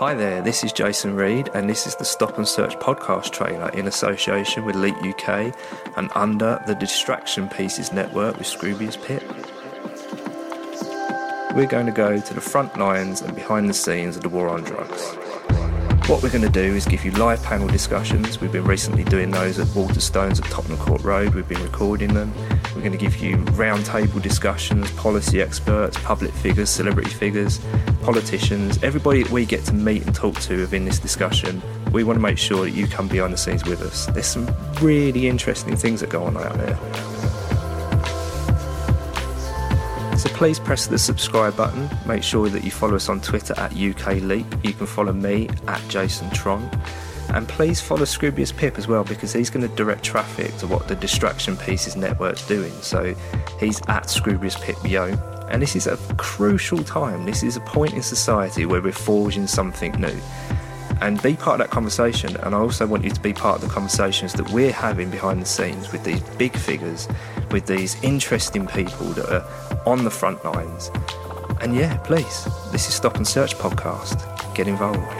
Hi there, this is Jason Reed, and this is the Stop and Search podcast trailer in association with Leap UK and under the Distraction Pieces network with Scroobius Pip. We're going to go to the front lines and behind the scenes of the war on drugs. What we're going to do is give you live panel discussions. We've been recently doing those at Waterstones at Tottenham Court Road. We've been recording them. We're going to give you roundtable discussions, policy experts, public figures, celebrity figures, politicians, everybody that we get to meet and talk to within this discussion. We want to make sure that you come behind the scenes with us. There's some really interesting things that go on out there. So please press the subscribe button. Make sure that you follow us on Twitter at UK Leap. You can follow me at Jason Tron. And please follow Scroobius Pip as well because he's going to direct traffic to what the Distraction Pieces Network's doing. So he's at Scroobius Pip Yo. And this is a crucial time. This is a point in society where we're forging something new. And be part of that conversation. And I also want you to be part of the conversations that we're having behind the scenes with these big figures, with these interesting people that are on the front lines. And yeah, please, this is Stop and Search podcast. Get involved.